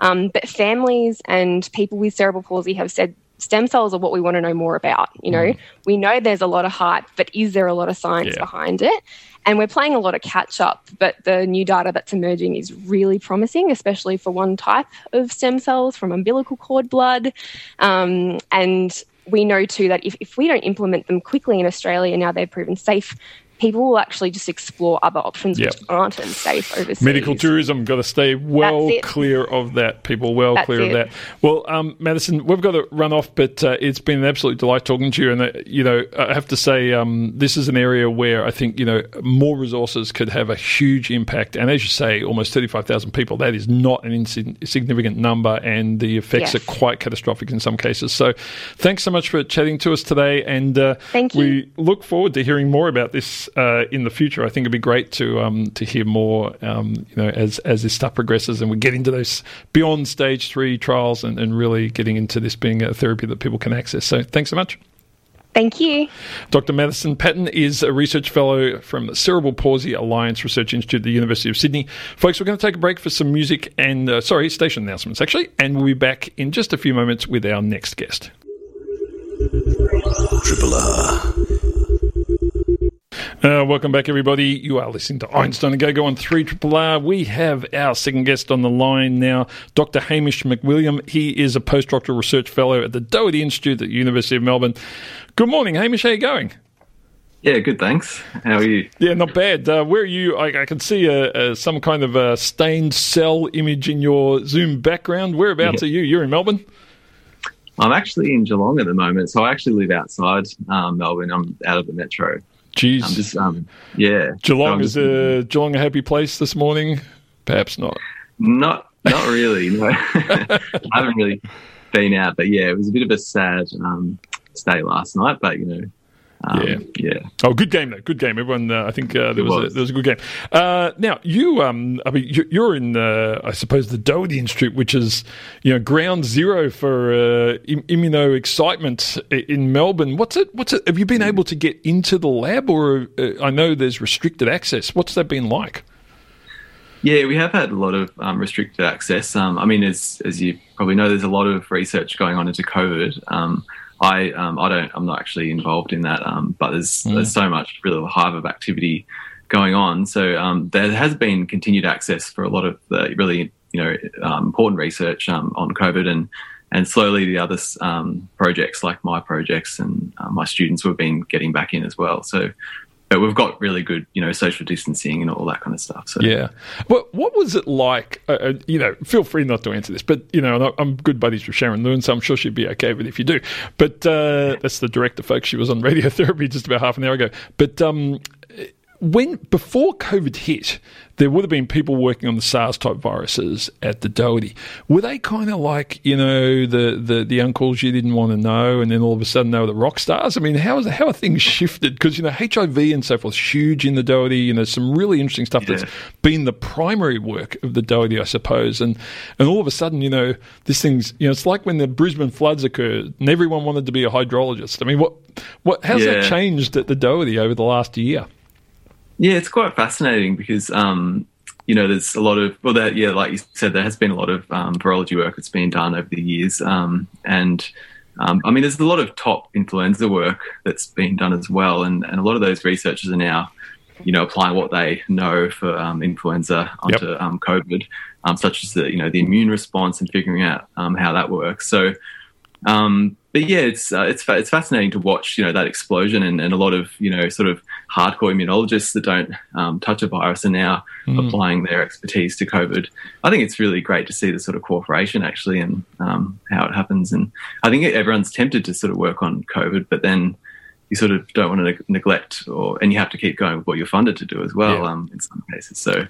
Um, but families and people with cerebral palsy have said stem cells are what we want to know more about. You know, mm. we know there's a lot of hype, but is there a lot of science yeah. behind it? And we're playing a lot of catch up, but the new data that's emerging is really promising, especially for one type of stem cells from umbilical cord blood. Um, and we know too that if, if we don't implement them quickly in Australia, now they've proven safe people will actually just explore other options yep. which aren't as safe overseas. Medical tourism, got to stay well clear of that, people, well That's clear it. of that. Well, um, Madison, we've got to run off, but uh, it's been an absolute delight talking to you. And, uh, you know, I have to say, um, this is an area where I think, you know, more resources could have a huge impact. And as you say, almost 35,000 people, that is not an insignificant number, and the effects yes. are quite catastrophic in some cases. So thanks so much for chatting to us today. And uh, Thank you. we look forward to hearing more about this uh, in the future. I think it'd be great to um, to hear more, um, you know, as as this stuff progresses and we get into those beyond stage three trials and, and really getting into this being a therapy that people can access. So thanks so much. Thank you. Dr. Madison Paton is a research fellow from the Cerebral Palsy Alliance Research Institute at the University of Sydney. Folks, we're going to take a break for some music and, uh, sorry, station announcements actually, and we'll be back in just a few moments with our next guest. Triple R. Uh, welcome back, everybody. You are listening to Einstein a Go Go on 3 Triple R. We have our second guest on the line now, Dr. Hamish McWilliam. He is a postdoctoral research fellow at the Doherty Institute at the University of Melbourne. Good morning, Hamish. How are you going? Yeah, good. Thanks. How are you? Yeah, not bad. Uh, where are you? I, I can see a, a, some kind of a stained cell image in your Zoom background. Whereabouts yeah. are you? You're in Melbourne. I'm actually in Geelong at the moment, so I actually live outside um, Melbourne. I'm out of the metro. Jeez. I'm just, um, yeah. Geelong is a Geelong a happy place this morning? Perhaps not. Not, not really. No, I haven't really been out, but yeah, it was a bit of a sad um, stay last night. But you know, Um, yeah, yeah. Oh, good game though. Good game. Everyone, uh, I think uh, there was, was. A, there was a good game. Uh, now you, um, I mean, you, you're in, uh, I suppose, the Doherty Institute, which is you know ground zero for uh, Im- immuno excitement in Melbourne. What's it? What's it? Have you been able to get into the lab, or uh, I know there's restricted access. What's that been like? Yeah, we have had a lot of um, restricted access. Um, I mean, as as you probably know, there's a lot of research going on into COVID. Um, I um, I don't I'm not actually involved in that, um, but there's Mm. there's so much really hive of activity going on. So um, there has been continued access for a lot of the really you know um, important research um, on COVID and and slowly the other um, projects like my projects and uh, my students have been getting back in as well. So. But we've got really good, you know, social distancing and all that kind of stuff. So Yeah. What What was it like? Uh, uh, you know, feel free not to answer this, but you know, I'm good buddies with Sharon Lewin, so I'm sure she'd be okay with it if you do. But uh, that's the director, folks. She was on radiotherapy just about half an hour ago. But um, when before COVID hit, there would have been people working on the SARS type viruses at the Doherty. Were they kind of like you know the, the the uncles you didn't want to know, and then all of a sudden they were the rock stars? I mean, how is how are things shifted? Because you know HIV and so forth huge in the Doherty. You know, some really interesting stuff that's been the primary work of the Doherty, I suppose. And and all of a sudden, you know, this thing's you know, it's like when the Brisbane floods occurred, and everyone wanted to be a hydrologist. I mean, what what how's that changed at the Doherty over the last year? Yeah, it's quite fascinating because um, you know there's a lot of well, that yeah, like you said, there has been a lot of um, virology work that's been done over the years, um, and um, I mean there's a lot of top influenza work that's been done as well, and, and a lot of those researchers are now you know applying what they know for um, influenza onto um, COVID, um, such as the you know the immune response and figuring out um, how that works. So um, but yeah, it's uh, it's fa- it's fascinating to watch, you know, that explosion and, and a lot of you know sort of hardcore immunologists that don't um, touch a virus are now applying their expertise to COVID. I think it's really great to see the sort of cooperation actually and um, how it happens. And I think everyone's tempted to sort of work on COVID, but then you sort of don't want to neg- neglect or and you have to keep going with what you're funded to do as well Yeah. um, in some cases. So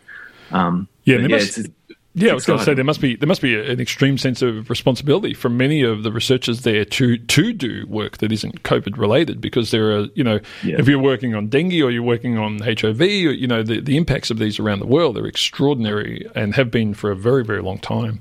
um, Yeah, yeah, must- it's, Yeah, I was going to say there must be there must be an extreme sense of responsibility from many of the researchers there to to do work that isn't COVID related because there are you know Yeah. if you're working on dengue or you're working on HIV or, you know the the impacts of these around the world are extraordinary and have been for a very very long time.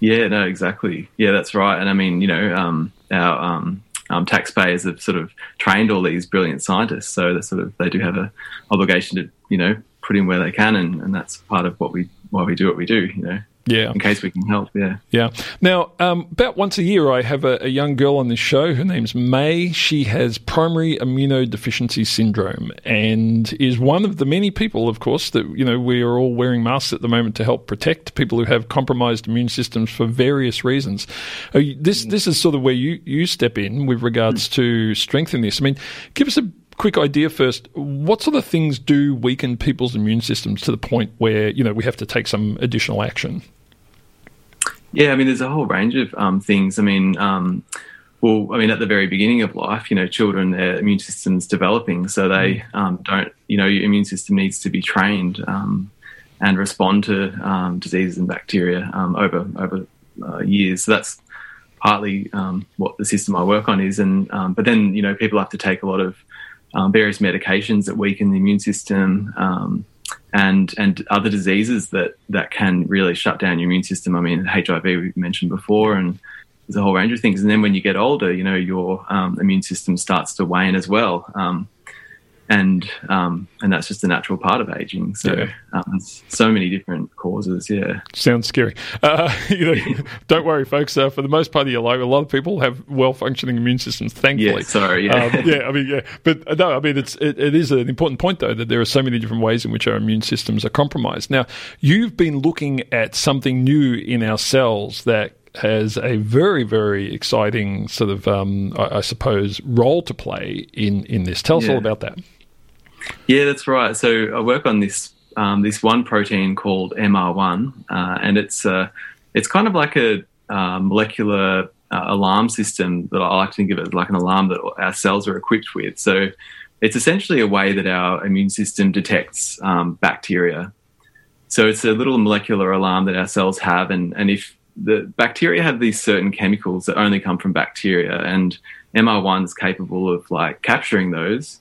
Yeah, no, exactly. Yeah, that's right. And I mean, you know, um, our um, um, taxpayers have sort of trained all these brilliant scientists, so they sort of they do have a obligation to you know put in where they can, and, and that's part of what we why we do what we do. You know, Yeah. in case we can help. Yeah. Yeah. Now, um, about once a year, I have a, a young girl on this show. Her name's May. She has primary immunodeficiency syndrome and is one of the many people, of course, that you know we are all wearing masks at the moment to help protect people who have compromised immune systems for various reasons. Uh, this this is sort of where you you step in with regards to strengthening this. I mean, give us a quick idea first. What sort of things do weaken people's immune systems to the point where you know we have to take some additional action? Yeah, I mean, there's a whole range of um, things. I mean, um, well, I mean, at the very beginning of life, you know, children, their immune system's developing, so they um, don't, you know, your immune system needs to be trained um, and respond to um, diseases and bacteria um, over over uh, years. So that's partly um, what the system I work on is, and um, but then you know, people have to take a lot of um, various medications that weaken the immune system. Um, and and other diseases that that can really shut down your immune system. I mean, HIV we mentioned before, and there's a whole range of things. And then when you get older, you know, your um, immune system starts to wane as well. And um, and that's just a natural part of aging. So Yeah. um, so many different causes. Yeah, Sounds scary. Uh, you know, don't worry, folks. Uh, for the most part of your life, a lot of people have well-functioning immune systems. Thankfully, yeah. Sorry, yeah, um, yeah, I mean, yeah, but uh, no, I mean, it's it, it is an important point though that there are so many different ways in which our immune systems are compromised. Now, you've been looking at something new in our cells that has a very, very exciting sort of, um, I, I suppose, role to play in in this. Tell us all about that. Yeah, that's right. So I work on this um, this one protein called MR1, uh, and it's uh, it's kind of like a uh, molecular uh, alarm system that I like to think of as like an alarm that our cells are equipped with. So it's essentially a way that our immune system detects um, bacteria. So it's a little molecular alarm that our cells have, and and if the bacteria have these certain chemicals that only come from bacteria, and MR1 is capable of like capturing those,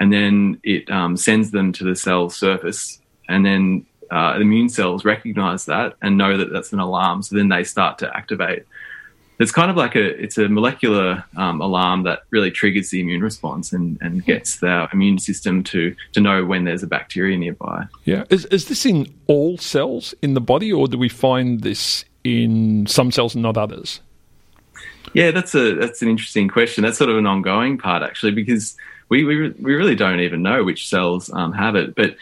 and then it um, sends them to the cell surface, and then uh, the immune cells recognize that and know that that's an alarm. So then they start to activate. It's kind of like a it's a molecular um, alarm that really triggers the immune response and, and gets the immune system to to know when there's a bacteria nearby. Yeah, is is this in all cells in the body, or do we find this in some cells and not others? Yeah, that's a that's an interesting question. That's sort of an ongoing part actually, because we we, we really don't even know which cells um, have it, but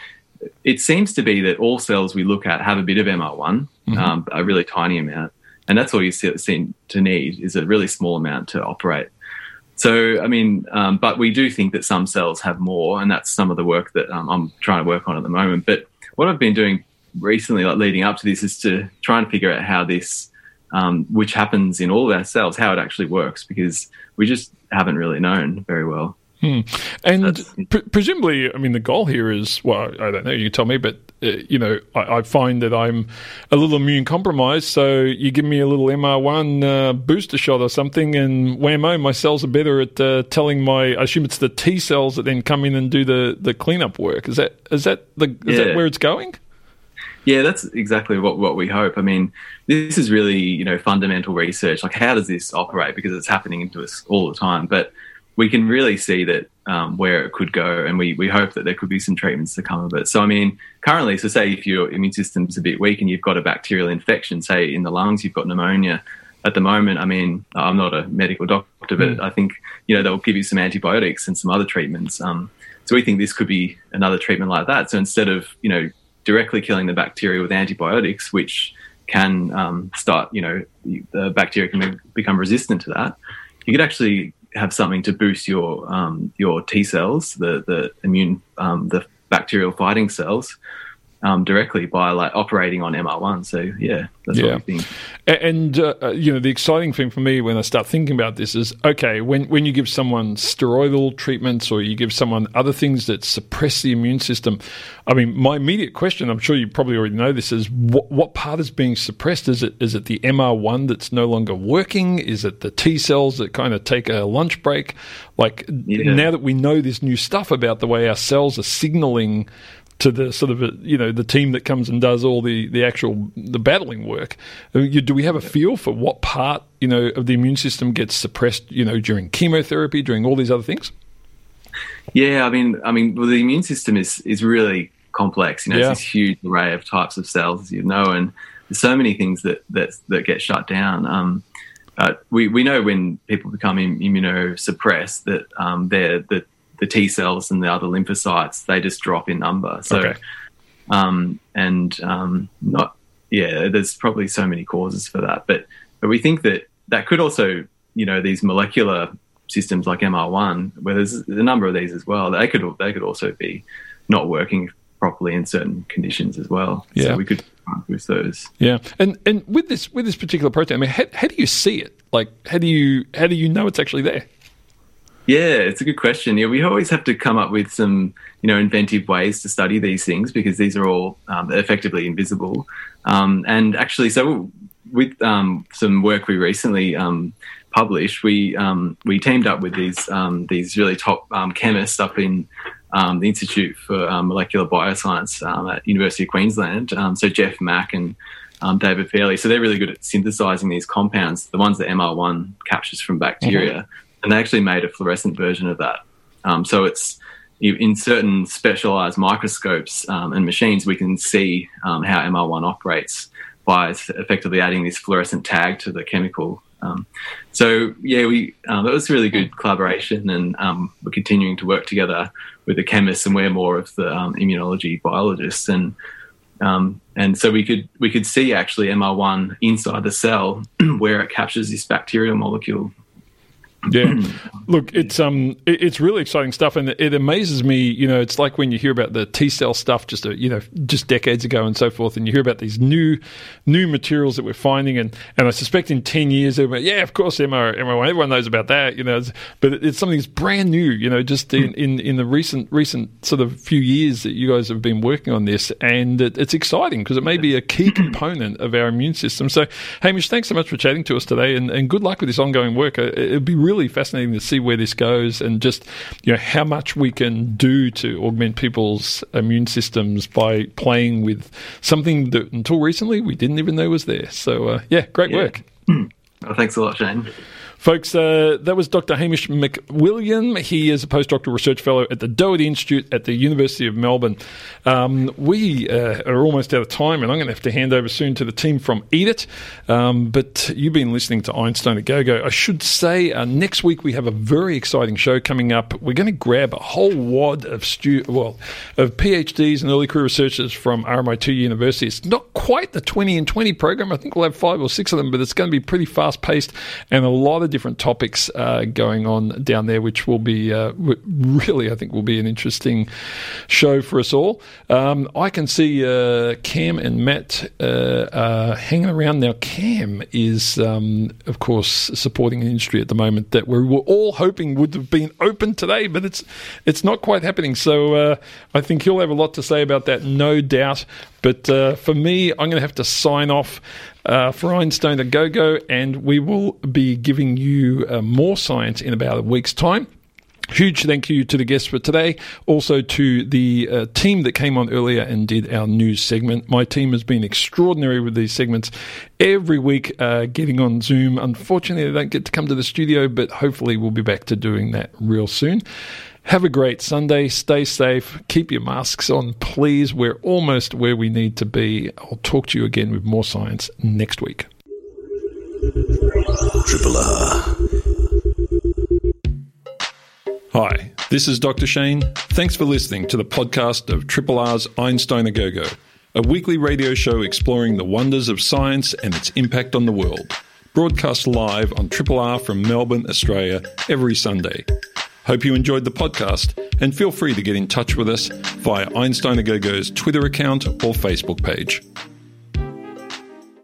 it seems to be that all cells we look at have a bit of MR1, mm-hmm. um, a really tiny amount, and that's all you seem to need is a really small amount to operate. So, I mean, um, but we do think that some cells have more, and that's some of the work that um, I'm trying to work on at the moment. But what I've been doing recently, like leading up to this, is to try and figure out how this, um, which happens in all of our cells, how it actually works, because we just haven't really known very well. Hmm. And pre- presumably, I mean, the goal here is well, I don't know, you tell me, but uh, you know, I, I, find that I'm a little immune compromised. So you give me a little MR1 uh, booster shot or something, and whammo, my cells are better at uh, telling my. I assume it's the T cells that then come in and do the, the cleanup work. Is that is that the is yeah. that where it's going? Yeah, that's exactly what, what we hope. I mean, this is really, you know, fundamental research. Like, how does this operate? Because it's happening to us all the time. But we can really see that um, where it could go, and we, we hope that there could be some treatments to come of it. So, I mean, currently, so say if your immune system's a bit weak and you've got a bacterial infection, say in the lungs, you've got pneumonia. At the moment, I mean, I'm not a medical doctor, but mm. I think you know they'll give you some antibiotics and some other treatments. Um, so we think this could be another treatment like that. So instead of you know directly killing the bacteria with antibiotics, which can um, start, you know, the bacteria can become resistant to that. You could actually have something to boost your um, your T cells, the the immune, um, the bacterial fighting cells, um, directly by like operating on MR1. So yeah, that's yeah. what we think. And uh, uh, you know, the exciting thing for me when I start thinking about this is okay when when you give someone steroidal treatments or you give someone other things that suppress the immune system. I mean, my immediate question, I'm sure you probably already know this, is what, what part is being suppressed? Is it is it the MR1 that's no longer working? Is it the T cells that kind of take a lunch break? Like yeah. now that we know this new stuff about the way our cells are signaling to the sort of a, you know the team that comes and does all the the actual the battling work. Do we have a feel for what part you know of the immune system gets suppressed? You know during chemotherapy, during all these other things. Yeah, I mean, I mean, well, the immune system is is really complex. You know, yeah. it's this huge array of types of cells, as you know, and there's so many things that that that get shut down. Um, uh, we we know when people become immunosuppressed that um, they're the the T cells and the other lymphocytes they just drop in number. So, okay. um, and um, not yeah, there's probably so many causes for that, but but we think that that could also you know these molecular systems like MR1, where there's a number of these as well, they could they could also be not working properly in certain conditions as well. Yeah. So we could boost those. Yeah, and and with this with this particular protein, I mean, how, how do you see it? Like, how do you how do you know it's actually there? Yeah, it's a good question. Yeah, we always have to come up with some, you know, inventive ways to study these things because these are all um, effectively invisible. Um, and actually, so with um, some work we recently um, published, we um, we teamed up with these um, these really top chemists up in the Institute for Molecular Bioscience at University of Queensland. so Jeff Mak and David Fairlie. So they're really good at synthesizing these compounds, the ones that MR1 captures from bacteria. Mm-hmm and they actually made a fluorescent version of that. Um, so it's in certain specialized microscopes um, and machines, we can see um, how MR1 operates by effectively adding this fluorescent tag to the chemical. Um, so yeah, we um, that was a really good collaboration, and um, we're continuing to work together with the chemists, and we're more of the immunology biologists, and and so we could we could see actually MR1 inside the cell where it captures this bacterial molecule yeah, look, it's um, it, it's really exciting stuff, and it, it, amazes me. You know, it's like when you hear about the T cell stuff, just a, uh, you know, just decades ago and so forth, and you hear about these new, new materials that we're finding, and, and I suspect in ten years, yeah, of course, MR, MR1, everyone knows about that, you know, but it's something that's brand new, you know, just in, in, in the recent recent sort of few years that you guys have been working on this, and it, it's exciting because it may be a key component of our immune system. So, Hamish, thanks so much for chatting to us today, and, and good luck with this ongoing work. Uh, it'd be really fascinating to see where this goes and just you know how much we can do to augment people's immune systems by playing with something that until recently we didn't even know was there. So uh, yeah, great Yeah. work. Oh, thanks a lot, Shane. Folks, uh, that was Dr. Hamish McWilliam. He is a postdoctoral research fellow at the Doherty Institute at the University of Melbourne. Um, we uh, are almost out of time, and I'm going to have to hand over soon to the team from Eat It. Um, but you've been listening to Einstein a Go Go. I should say uh, next week we have a very exciting show coming up. We're going to grab a whole wad of stu- well of PhDs and early career researchers from RMIT University. It's not quite the 20 and 20 program. I think we'll have five or six of them, but it's going to be pretty fast paced and a lot of different topics uh, going on down there, which will be uh, really, I think, will be an interesting show for us all. Um, I can see uh, Cam and Matt uh, hanging around now. Cam is, um, of course, supporting an industry at the moment that we were all hoping would have been open today, but it's it's not quite happening. So uh, I think he'll have a lot to say about that, no doubt. But uh, for me, I'm going to have to sign off uh, for Einstein a Go Go, and we will be giving you uh, more science in about a week's time. Huge thank you to the guests for today. Also to the uh, team that came on earlier and did our news segment. My team has been extraordinary with these segments every week, uh, getting on Zoom. Unfortunately, they don't get to come to the studio, but hopefully, we'll be back to doing that real soon. Have a great Sunday. Stay safe. Keep your masks on, please. We're almost where we need to be. I'll talk to you again with more science next week. Triple R. Hi, this is Dr. Shane. Thanks for listening to the podcast of Triple R's Einstein a Go Go, a weekly radio show exploring the wonders of science and its impact on the world. Broadcast live on Triple R from Melbourne, Australia, every Sunday. Hope you enjoyed the podcast and feel free to get in touch with us via Einstein Go Go's Twitter account or Facebook page.